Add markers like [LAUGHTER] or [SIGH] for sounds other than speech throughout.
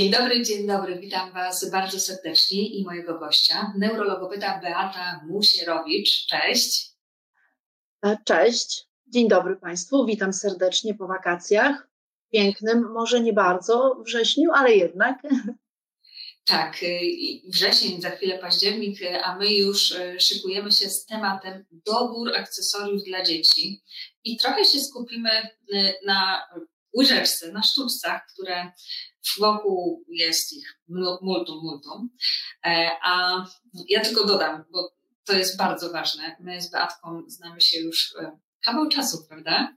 Dzień dobry, dzień dobry. Witam Was bardzo serdecznie i mojego gościa, neurologopeda Beata Musierowicz. Cześć. Cześć. Dzień dobry Państwu. Witam serdecznie po wakacjach. Pięknym, może nie bardzo wrześniu, ale jednak. Tak, y, wrzesień, za chwilę październik, y, a my już y, szykujemy się z tematem dobór akcesoriów dla dzieci i trochę się skupimy na łyżeczce, na sztuczcach, które wokół jest ich multum, multum. E, a ja tylko dodam, bo to jest bardzo ważne. My z Beatką znamy się już e, kawał czasu, prawda?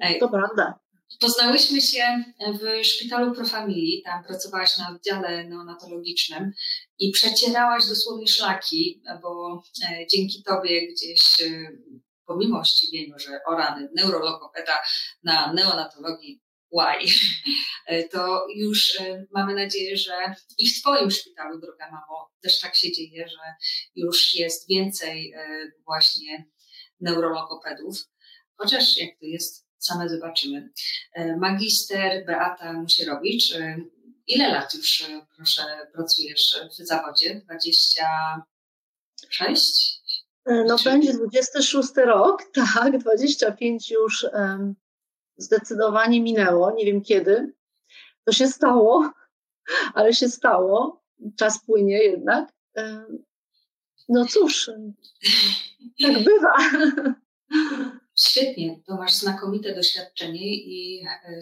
E, to prawda. Poznałyśmy się w szpitalu Profamilii, tam pracowałaś na oddziale neonatologicznym i przecierałaś dosłownie szlaki, bo dzięki tobie gdzieś pomimo zdziwienia, że o rany, neurologopeda na neonatologii why, to już e, mamy nadzieję, że i w Twoim szpitalu, droga mamo, też tak się dzieje, że już jest więcej e, właśnie neurologopedów. Chociaż jak to jest, same zobaczymy. E, magister Beata Musierowicz, ile lat już, proszę, pracujesz w zawodzie? 26? No będzie 26 rok, [LAUGHS] tak, 25 już zdecydowanie minęło, nie wiem kiedy. To się stało, [LAUGHS] ale się stało. Czas płynie jednak. No cóż, tak bywa. [LAUGHS] Świetnie, to masz znakomite doświadczenie i e,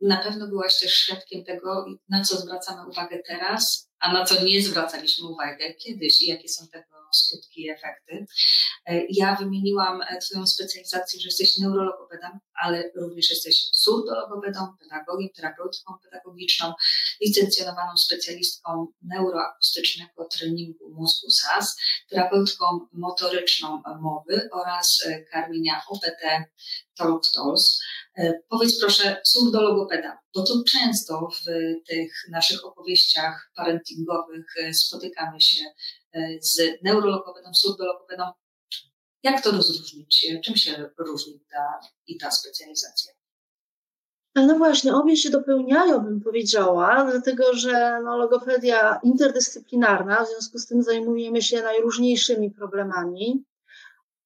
na pewno byłaś też świadkiem tego, na co zwracamy uwagę teraz, a na co nie zwracaliśmy uwagę kiedyś i jakie są tego skutki i efekty. E, ja wymieniłam e, Twoją specjalizację, że jesteś neurologopedą, ale również jesteś surdologopedą, pedagogiem, terapeutką pedagogiczną, licencjonowaną specjalistką neuroakustycznego treningu mózgu SAS, terapeutką motoryczną mowy oraz e, karmienia OPT Talk Tools. Powiedz proszę, surdologopeda, bo to często w tych naszych opowieściach parentingowych spotykamy się z neurologopedą, surdologopedą. Jak to rozróżnić? Czym się różni ta i ta specjalizacja? No właśnie, obie się dopełniają, bym powiedziała, dlatego że no, logopedia interdyscyplinarna, w związku z tym zajmujemy się najróżniejszymi problemami,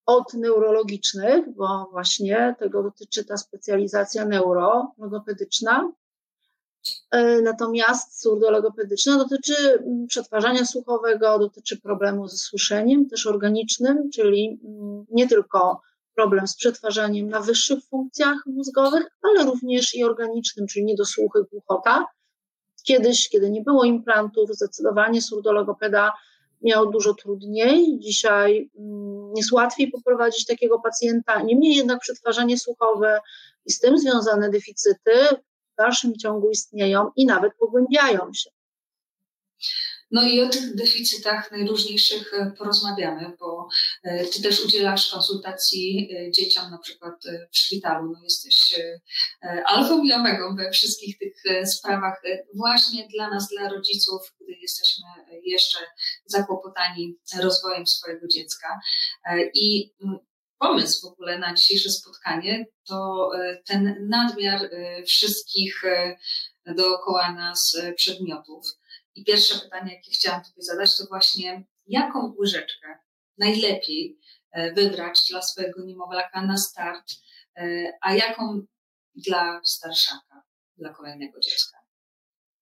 od neurologicznych, bo właśnie tego dotyczy ta specjalizacja neurologopedyczna, E, natomiast surdologopedyczna dotyczy mm, przetwarzania słuchowego, dotyczy problemu ze słyszeniem, też organicznym, czyli mm, nie tylko problem z przetwarzaniem na wyższych funkcjach mózgowych, ale również i organicznym, czyli niedosłuchy, głuchota. Kiedyś, kiedy nie było implantów, zdecydowanie surdologopeda miał dużo trudniej. Dzisiaj mm, jest łatwiej poprowadzić takiego pacjenta. Niemniej jednak przetwarzanie słuchowe i z tym związane deficyty w dalszym ciągu istnieją i nawet pogłębiają się. No i o tych deficytach najróżniejszych e, porozmawiamy, bo e, Ty też udzielasz konsultacji e, dzieciom na przykład w szpitalu. No jesteś alfą i omegą we wszystkich tych sprawach właśnie dla nas, dla rodziców, gdy jesteśmy jeszcze zakłopotani rozwojem swojego dziecka. I pomysł w ogóle na dzisiejsze spotkanie to ten nadmiar wszystkich dookoła nas przedmiotów. I pierwsze pytanie, jakie chciałam tutaj zadać, to właśnie jaką łyżeczkę najlepiej wybrać dla swojego niemowlaka na start, a jaką dla starszaka, dla kolejnego dziecka?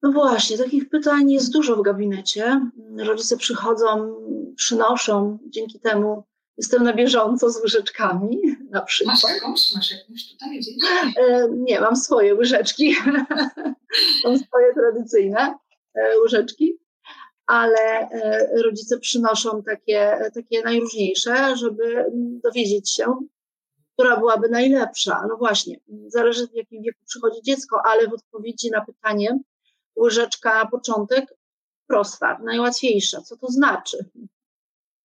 No właśnie, takich pytań jest dużo w gabinecie. Rodzice przychodzą, przynoszą dzięki temu Jestem na bieżąco z łyżeczkami na przykład. Masz jakąś? Masz jakąś tutaj gdzieś? E, nie, mam swoje łyżeczki. [LAUGHS] mam swoje tradycyjne e, łyżeczki, ale e, rodzice przynoszą takie, takie najróżniejsze, żeby dowiedzieć się, która byłaby najlepsza. No właśnie, zależy w jakim wieku przychodzi dziecko, ale w odpowiedzi na pytanie łyżeczka na początek prosta, najłatwiejsza. Co to znaczy?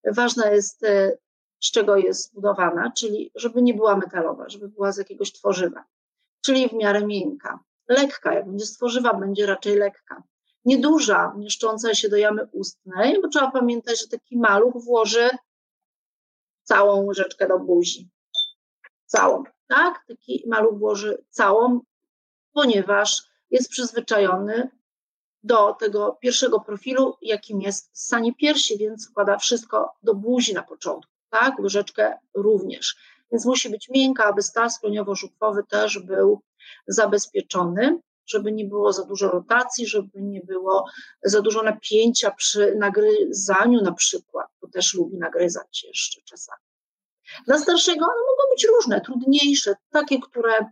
Ważna jest z czego jest zbudowana, czyli żeby nie była metalowa, żeby była z jakiegoś tworzywa, czyli w miarę miękka. Lekka, jak będzie z tworzywa, będzie raczej lekka. Nieduża, mieszcząca się do jamy ustnej, bo trzeba pamiętać, że taki maluch włoży całą łyżeczkę do buzi. Całą, tak? Taki maluch włoży całą, ponieważ jest przyzwyczajony do tego pierwszego profilu, jakim jest ssanie piersi, więc wkłada wszystko do buzi na początku, tak? Łyżeczkę również. Więc musi być miękka, aby staw skroniowo-żuchwowy też był zabezpieczony, żeby nie było za dużo rotacji, żeby nie było za dużo napięcia przy nagryzaniu na przykład, bo też lubi nagryzać jeszcze czasami. Dla starszego one mogą być różne, trudniejsze, takie, które,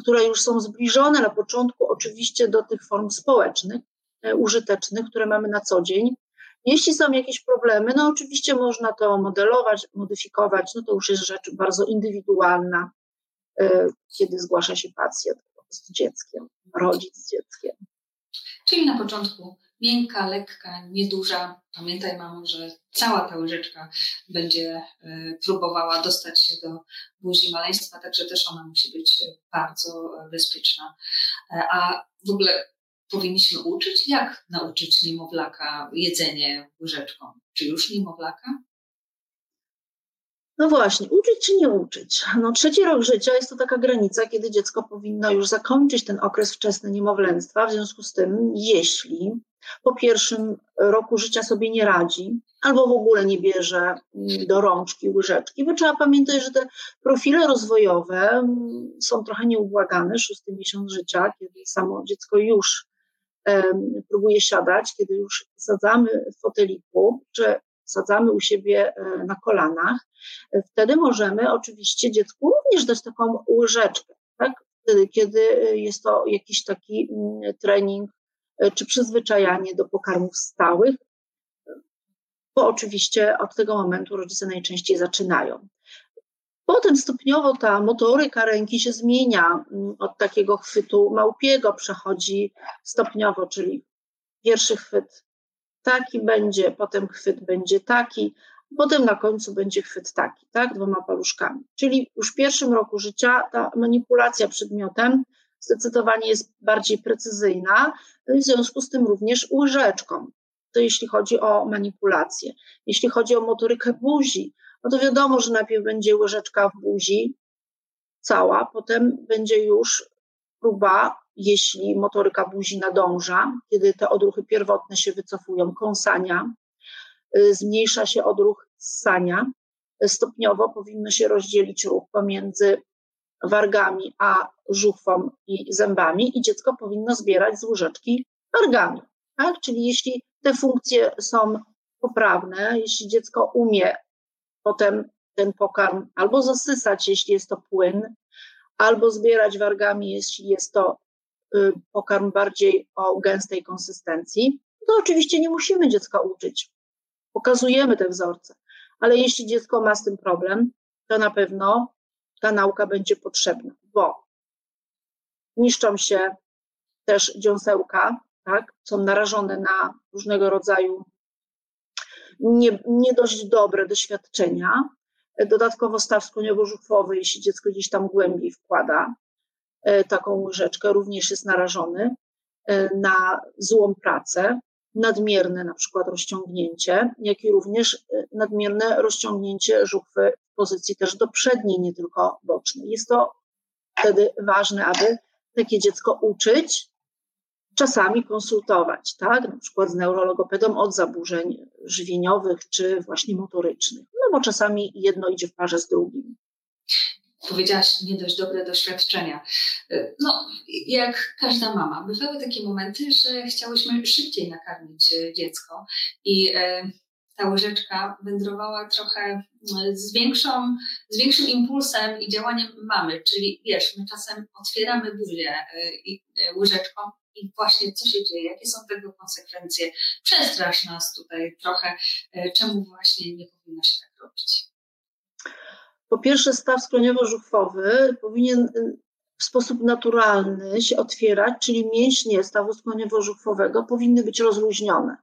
które już są zbliżone na początku oczywiście do tych form społecznych, e, użytecznych, które mamy na co dzień. Jeśli są jakieś problemy, no oczywiście można to modelować, modyfikować, no to już jest rzecz bardzo indywidualna, e, kiedy zgłasza się pacjent z dzieckiem, rodzic z dzieckiem. Czyli na początku miękka, lekka, nieduża. Pamiętaj, mamo, że cała ta łyżeczka będzie e, próbowała dostać się do buzi maleństwa, także też ona musi być bardzo bezpieczna. E, a w ogóle powinniśmy uczyć, jak nauczyć niemowlaka jedzenie łyżeczką? Czy już niemowlaka? No właśnie, uczyć czy nie uczyć? No trzeci rok życia jest to taka granica, kiedy dziecko powinno już zakończyć ten okres wczesny niemowlęctwa. W związku z tym, jeśli po pierwszym roku życia sobie nie radzi, albo w ogóle nie bierze mm, do rączki łyżeczki, bo trzeba pamiętać, że te profile rozwojowe mm, są trochę nieubłagane, szósty miesiąc życia, kiedy samo dziecko już próbuje siadać, kiedy już sadzamy w foteliku, czy sadzamy u siebie e, na kolanach, wtedy możemy oczywiście dziecku również dać taką łyżeczkę, tak? Wtedy, kiedy jest to jakiś taki mm, trening e, czy przyzwyczajanie do pokarmów stałych, bo oczywiście od tego momentu rodzice najczęściej zaczynają. Potem stopniowo ta motoryka ręki się zmienia mm, od takiego chwytu małpiego, przechodzi stopniowo, czyli pierwszy chwyt taki będzie, potem chwyt będzie taki, potem na końcu będzie chwyt taki, tak, dwoma paluszkami. Czyli już w pierwszym roku życia ta manipulacja przedmiotem zdecydowanie jest bardziej precyzyjna, w związku z tym również łyżeczką. To jeśli chodzi o manipulację. Jeśli chodzi o motorykę buzi, no to wiadomo, że najpierw będzie łyżeczka w buzi cała, potem będzie już próba jeśli motoryka buzi nadąża, kiedy te odruchy pierwotne się wycofują, kąsania, y, zmniejsza się odruch ssania. Stopniowo powinno się rozdzielić ruch pomiędzy wargami a żuchwą i zębami i dziecko powinno zbierać z wargami. Tak? Czyli jeśli te funkcje są poprawne, jeśli dziecko umie potem ten pokarm albo zasysać, jeśli jest to płyn, albo zbierać wargami, jeśli jest to Y, pokarm bardziej o gęstej konsystencji, to oczywiście nie musimy dziecka uczyć. Pokazujemy te wzorce, ale jeśli dziecko ma z tym problem, to na pewno ta nauka będzie potrzebna, bo niszczą się też dziąsełka, tak, są narażone na różnego rodzaju nie, nie dość dobre doświadczenia. Dodatkowo staw skroniowo-żuchwowy, jeśli dziecko gdzieś tam głębiej wkłada, taką łyżeczkę, również jest narażony e, na złą pracę, nadmierne na przykład rozciągnięcie, jak i również e, nadmierne rozciągnięcie żuchwy w pozycji też do przedniej, nie tylko bocznej. Jest to wtedy ważne, aby takie dziecko uczyć, czasami konsultować, tak, na przykład z neurologopedą od zaburzeń żywieniowych czy właśnie motorycznych, no bo czasami jedno idzie w parze z drugim powiedziałaś, nie dość dobre doświadczenia. No, jak każda mama, bywały takie momenty, że chciałyśmy szybciej nakarmić e, dziecko i e, ta łyżeczka wędrowała trochę e, z, większą, z większym impulsem i działaniem mamy, czyli wiesz, my czasem otwieramy buzię łyżeczką i właśnie co się dzieje, jakie są tego konsekwencje. Przestrasz nas tutaj trochę, czemu właśnie nie powinno się tak robić. Po pierwsze, staw skroniowo-żuchwowy powinien y, w sposób naturalny się otwierać, czyli mięśnie stawu skroniowo-żuchwowego powinny być rozluźnione.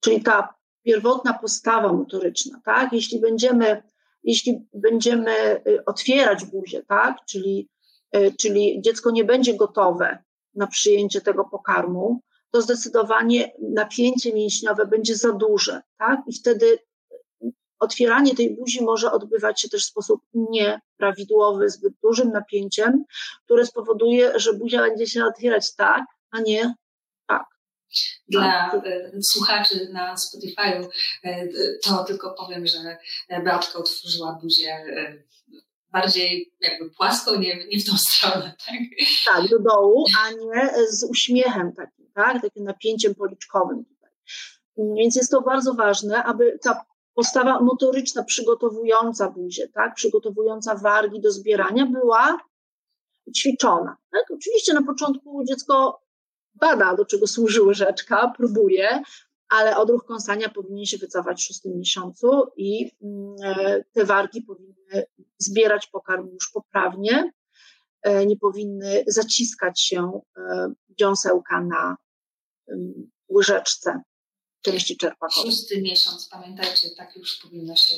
Czyli ta pierwotna postawa motoryczna, tak? Jeśli będziemy, jeśli będziemy y, otwierać buzię, tak? Czyli, y, czyli dziecko nie będzie gotowe na przyjęcie tego pokarmu, to zdecydowanie napięcie mięśniowe będzie za duże, tak? I wtedy otwieranie tej buzi może odbywać się też w sposób nieprawidłowy, zbyt dużym napięciem, które spowoduje, że buzia będzie się otwierać tak, a nie tak. Dla e, słuchaczy na Spotify'u e, to tylko powiem, że Beatka otworzyła buzię bardziej jakby płasko, nie, nie w tą [LAUGHS] stronę, tak? Tak, do dołu, a nie z uśmiechem takim, tak? Takim napięciem policzkowym tutaj. Więc jest to bardzo ważne, aby ta postawa motoryczna przygotowująca buzię, tak? Przygotowująca wargi do zbierania była ćwiczona. Tak? Oczywiście na początku dziecko bada, do czego służy łyżeczka, próbuje, ale odruch kąsania powinien się wycofać w szóstym miesiącu i mm, e, te wargi powinny zbierać pokarm już poprawnie, e, nie powinny zaciskać się e, dziąsełka na łyżeczce części czerpakowej. Szósty miesiąc, pamiętajcie, tak już powinno się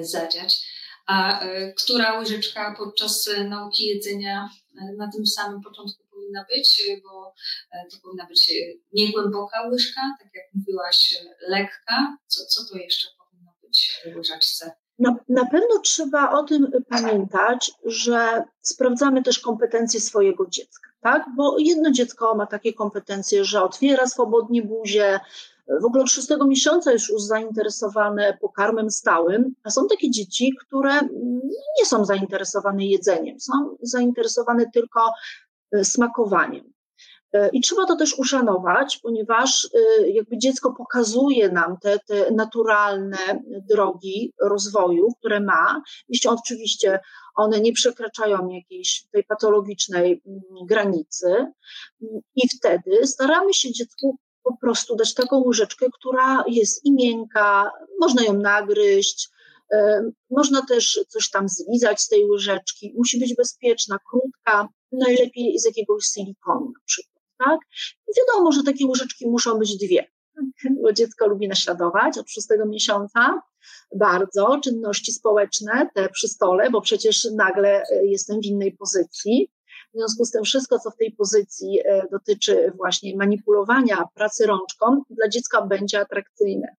zadziać. A która łyżeczka podczas nauki jedzenia na tym samym początku powinna być, bo e, to powinna być niegłęboka łyżka, tak jak mówiłaś, lekka. Co, co to jeszcze powinno być w łyżeczce? Na, na pewno trzeba o tym pamiętać, że sprawdzamy też kompetencje swojego dziecka, tak? Bo jedno dziecko ma takie kompetencje, że otwiera swobodnie buzię, w ogóle od szóstego miesiąca już zainteresowane pokarmem stałym, a są takie dzieci, które nie są zainteresowane jedzeniem, są zainteresowane tylko e, smakowaniem. E, I trzeba to też uszanować, ponieważ e, jakby dziecko pokazuje nam te, te naturalne drogi rozwoju, które ma, jeśli oczywiście one nie przekraczają jakiejś tej patologicznej mm, granicy. I wtedy staramy się dziecku po prostu dać taką łyżeczkę, która jest i miękka, można ją nagryźć, e, można też coś tam zlizać z tej łyżeczki, musi być bezpieczna, krótka, najlepiej z jakiegoś silikonu na przykład, tak? wiadomo, że takie łyżeczki muszą być dwie, [LAUGHS] bo dziecko lubi naśladować od szóstego miesiąca bardzo czynności społeczne, te przy stole, bo przecież nagle e, jestem w innej pozycji, w związku z tym wszystko, co w tej pozycji e, dotyczy właśnie manipulowania pracy rączką, dla dziecka będzie atrakcyjne.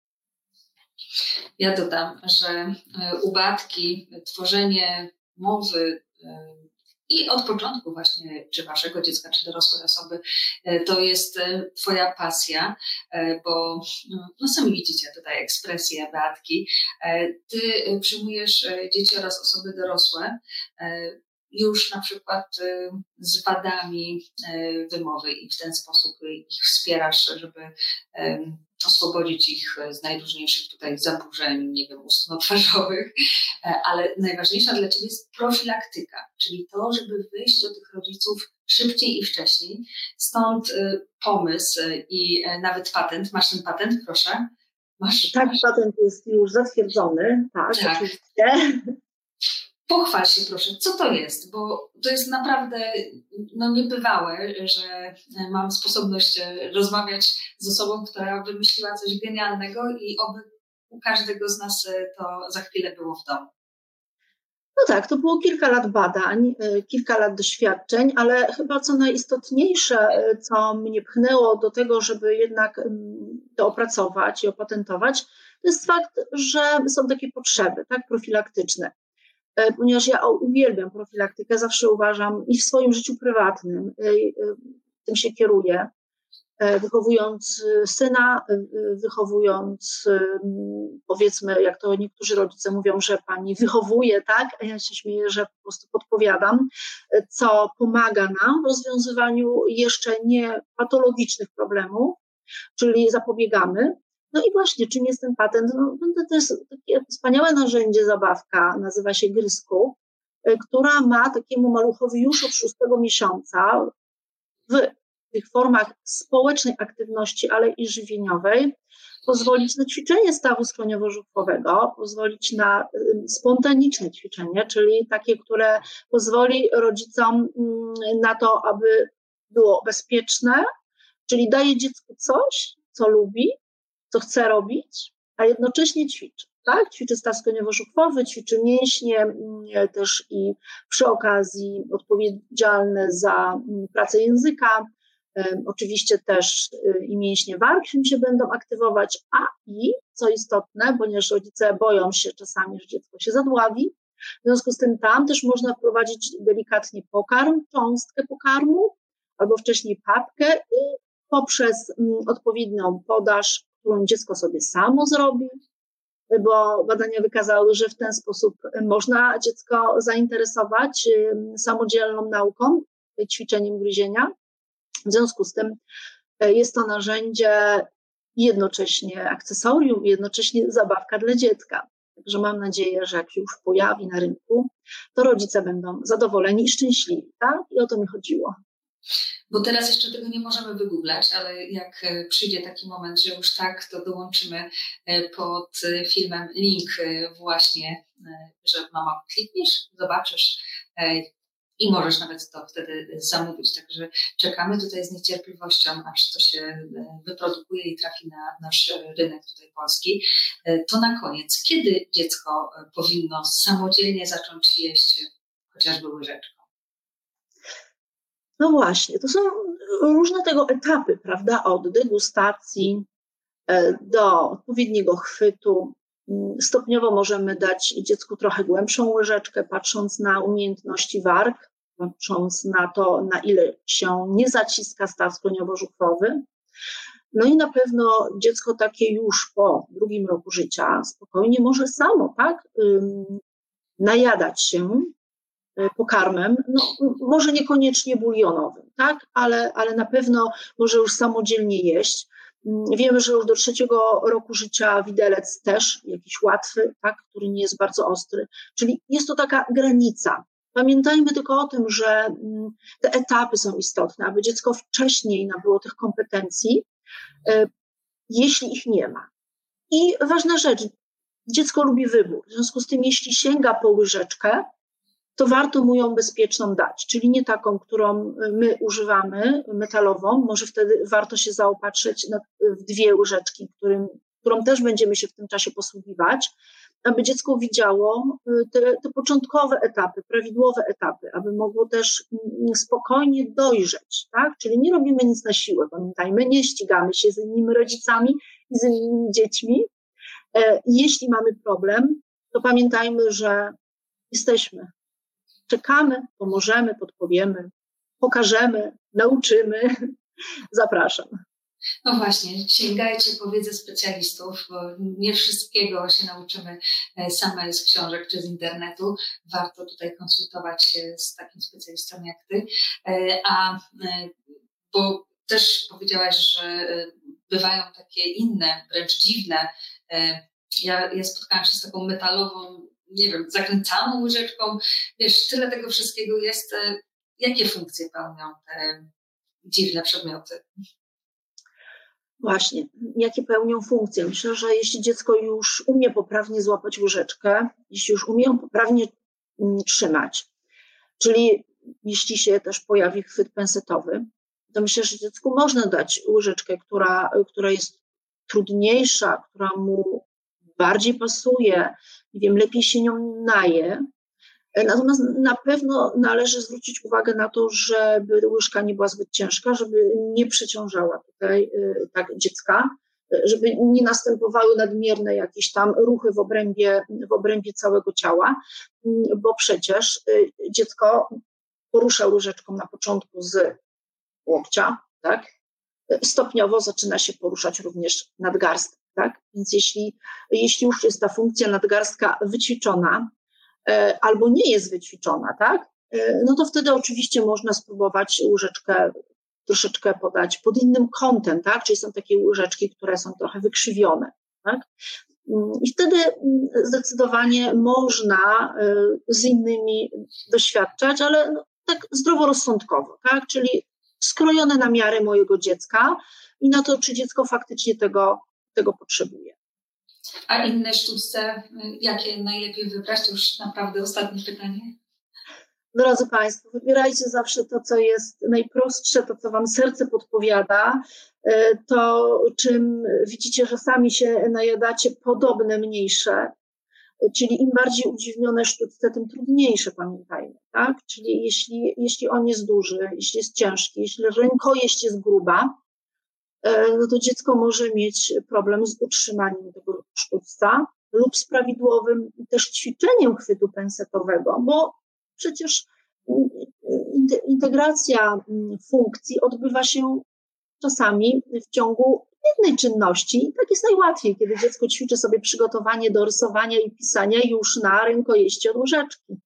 Ja dodam, że e, upadki, tworzenie mowy e, i od początku właśnie, czy waszego dziecka, czy dorosłej osoby, to jest twoja pasja, bo no sami widzicie tutaj ekspresję Beatki. Ty przyjmujesz dzieci oraz osoby dorosłe już na przykład y, z wadami y, wymowy i w ten sposób ich wspierasz, żeby oswobodzić ich z najróżniejszych tutaj zaburzeń, nie wiem, ustno-twarzowych, e, ale najważniejsza dla Ciebie jest profilaktyka, czyli to, żeby wyjść do tych rodziców szybciej i wcześniej. Stąd y, pomysł i e, nawet patent. Masz ten patent, proszę? Masz, tak, masz. patent jest już zatwierdzony, tak, tak. oczywiście. Pochwal się proszę, co to jest, bo to jest naprawdę no, niebywałe, że mam sposobność rozmawiać z osobą, która wymyśliła coś genialnego i oby u każdego z nas to za chwilę było w domu. No tak, to było kilka lat badań, e, kilka lat doświadczeń, ale chyba co najistotniejsze, e, co mnie pchnęło do tego, żeby jednak to opracować i opatentować, to jest fakt, że są takie potrzeby, tak, profilaktyczne. E, ponieważ ja uwielbiam profilaktykę, zawsze uważam i w swoim życiu prywatnym e, e, tym się kieruję, wychowując syna, wychowując, powiedzmy, jak to niektórzy rodzice mówią, że pani wychowuje, tak? A ja się śmieję, że po prostu podpowiadam, co pomaga nam w rozwiązywaniu jeszcze nie patologicznych problemów, czyli zapobiegamy, no i właśnie, czym jest ten patent? No, to jest takie wspaniałe narzędzie, zabawka, nazywa się Grysku, y, która ma takiemu maluchowi już od szóstego miesiąca w tych formach społecznej aktywności, ale i żywieniowej, pozwolić na ćwiczenie stawu skroniowo-żuchwowego, pozwolić na spontaniczne ćwiczenie, czyli takie, które pozwoli rodzicom mm, na to, aby było bezpieczne, czyli daje dziecku coś, co lubi, co chce robić, a jednocześnie ćwiczy. Tak? Ćwiczy staw skoniowo-żuchwowy, ćwiczy mięśnie, mm, też i przy okazji odpowiedzialne za mm, pracę języka. Oczywiście też y, i mięśnie warg się będą aktywować, a i, co istotne, ponieważ rodzice boją się czasami, że dziecko się zadławi, w związku z tym tam też można wprowadzić delikatnie pokarm, cząstkę pokarmu, albo wcześniej papkę i poprzez mm, odpowiednią podaż, którą dziecko sobie samo zrobi, bo badania wykazały, że w ten sposób można dziecko zainteresować samodzielną nauką, ćwiczeniem gryzienia. W związku z tym e, jest to narzędzie jednocześnie akcesorium, jednocześnie zabawka dla dziecka. Także mam nadzieję, że jak już pojawi na rynku, to rodzice będą zadowoleni i szczęśliwi, tak? I o to mi chodziło. Bo teraz jeszcze tego nie możemy wygooglać, ale jak e, przyjdzie taki moment, że już tak, to dołączymy e, pod filmem link właśnie, że mama klikniesz, zobaczysz, i możesz nawet to wtedy zamówić. Także czekamy tutaj z niecierpliwością, aż to się e, wyprodukuje i trafi na nasz rynek tutaj polski. E, to na koniec, kiedy dziecko e, powinno samodzielnie zacząć jeść chociażby łyżeczką? No właśnie, to są różne tego etapy, prawda? Od degustacji do odpowiedniego chwytu. Mm, stopniowo możemy dać dziecku trochę głębszą łyżeczkę, patrząc na umiejętności warg, patrząc na to, na ile się nie zaciska staw skroniowo-żuchwowy. No i na pewno dziecko takie już po drugim roku życia spokojnie może samo, tak, najadać się pokarmem, no, może niekoniecznie bulionowym, tak, ale, ale na pewno może już samodzielnie jeść. Wiemy, że już do trzeciego roku życia widelec też jakiś łatwy, tak, który nie jest bardzo ostry. Czyli jest to taka granica. Pamiętajmy tylko o tym, że mm, te etapy są istotne, aby dziecko wcześniej nabyło tych kompetencji, e, jeśli ich nie ma. I ważna rzecz, dziecko lubi wybór. W związku z tym, jeśli sięga po łyżeczkę, to warto mu ją bezpieczną dać, czyli nie taką, którą my używamy, metalową. Może wtedy warto się zaopatrzyć w dwie łyżeczki, którym, którą też będziemy się w tym czasie posługiwać, aby dziecko widziało y, te, te początkowe etapy, prawidłowe etapy, aby mogło też spokojnie dojrzeć, tak? Czyli nie robimy nic na siłę, pamiętajmy, nie ścigamy się z innymi rodzicami i z innymi dziećmi. E, jeśli mamy problem, to pamiętajmy, że jesteśmy Czekamy, pomożemy, podpowiemy, pokażemy, nauczymy. [LAUGHS] Zapraszam. No właśnie, sięgajcie po wiedzę specjalistów, bo nie wszystkiego się nauczymy e, same z książek czy z internetu. Warto tutaj konsultować się z takim specjalistą jak ty. E, a e, bo też powiedziałaś, że bywają takie inne, wręcz dziwne. Ja, ja spotkałam się z taką metalową nie wiem, zakręcaną łyżeczką. Wiesz, tyle tego wszystkiego jest. E, jakie funkcje pełnią te dziwne przedmioty? Właśnie, jakie pełnią funkcje? Myślę, że jeśli dziecko już umie poprawnie złapać łyżeczkę, jeśli już umie ją poprawnie mm, trzymać, czyli jeśli się też pojawi chwyt pensetowy, to myślę, że dziecku można dać łyżeczkę, która, która jest trudniejsza, która mu bardziej pasuje, nie wiem, lepiej się nią naje. Natomiast na pewno należy zwrócić uwagę na to, żeby łyżka nie była zbyt ciężka, żeby nie przeciążała tutaj y, tak dziecka, żeby nie następowały nadmierne jakieś tam ruchy w obrębie, w obrębie całego ciała, bo przecież y, dziecko porusza łyżeczką na początku z łokcia, tak? Stopniowo zaczyna się poruszać również nadgarstek tak? Więc jeśli, jeśli już jest ta funkcja nadgarstka wyćwiczona, e, albo nie jest wyćwiczona, tak? E, no to wtedy oczywiście można spróbować łyżeczkę troszeczkę podać pod innym kątem, tak? Czyli są takie łyżeczki, które są trochę wykrzywione, tak? Mm, I wtedy mm, zdecydowanie można e, z innymi doświadczać, ale no, tak zdroworozsądkowo, tak? Czyli skrojone na miarę mojego dziecka i na to, czy dziecko faktycznie tego tego potrzebuje. A inne sztuczce, jakie najlepiej wybrać? To już naprawdę ostatnie pytanie. Drodzy Państwo, wybierajcie zawsze to, co jest najprostsze, to, co Wam serce podpowiada, e, to czym widzicie, że sami się najadacie, podobne, mniejsze. Czyli im bardziej udziwnione sztuczce, tym trudniejsze, pamiętajmy, tak? Czyli jeśli, jeśli on jest duży, jeśli jest ciężki, jeśli rękojeść jest gruba, E, no to dziecko może mieć problem z utrzymaniem tego sztućca lub z prawidłowym też ćwiczeniem chwytu pensetowego, bo przecież integracja funkcji odbywa się czasami w ciągu jednej czynności. Tak jest najłatwiej, kiedy dziecko ćwiczy sobie przygotowanie do rysowania i pisania już na rękojeści od łyżeczki.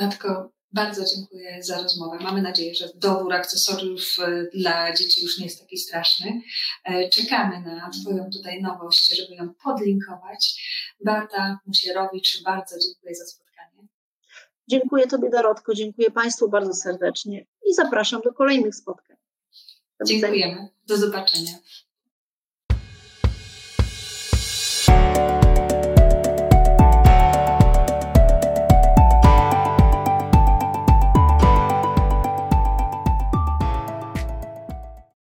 Matko, bardzo dziękuję za rozmowę. Mamy nadzieję, że dobór akcesoriów e, dla dzieci już nie jest taki straszny. E, czekamy na Twoją tutaj nowość, żeby ją podlinkować. Beata Musierowicz, bardzo dziękuję za spotkanie. Dziękuję Tobie, Dorotko, dziękuję Państwu bardzo serdecznie i zapraszam do kolejnych spotkań. Do Dziękujemy. Do zobaczenia.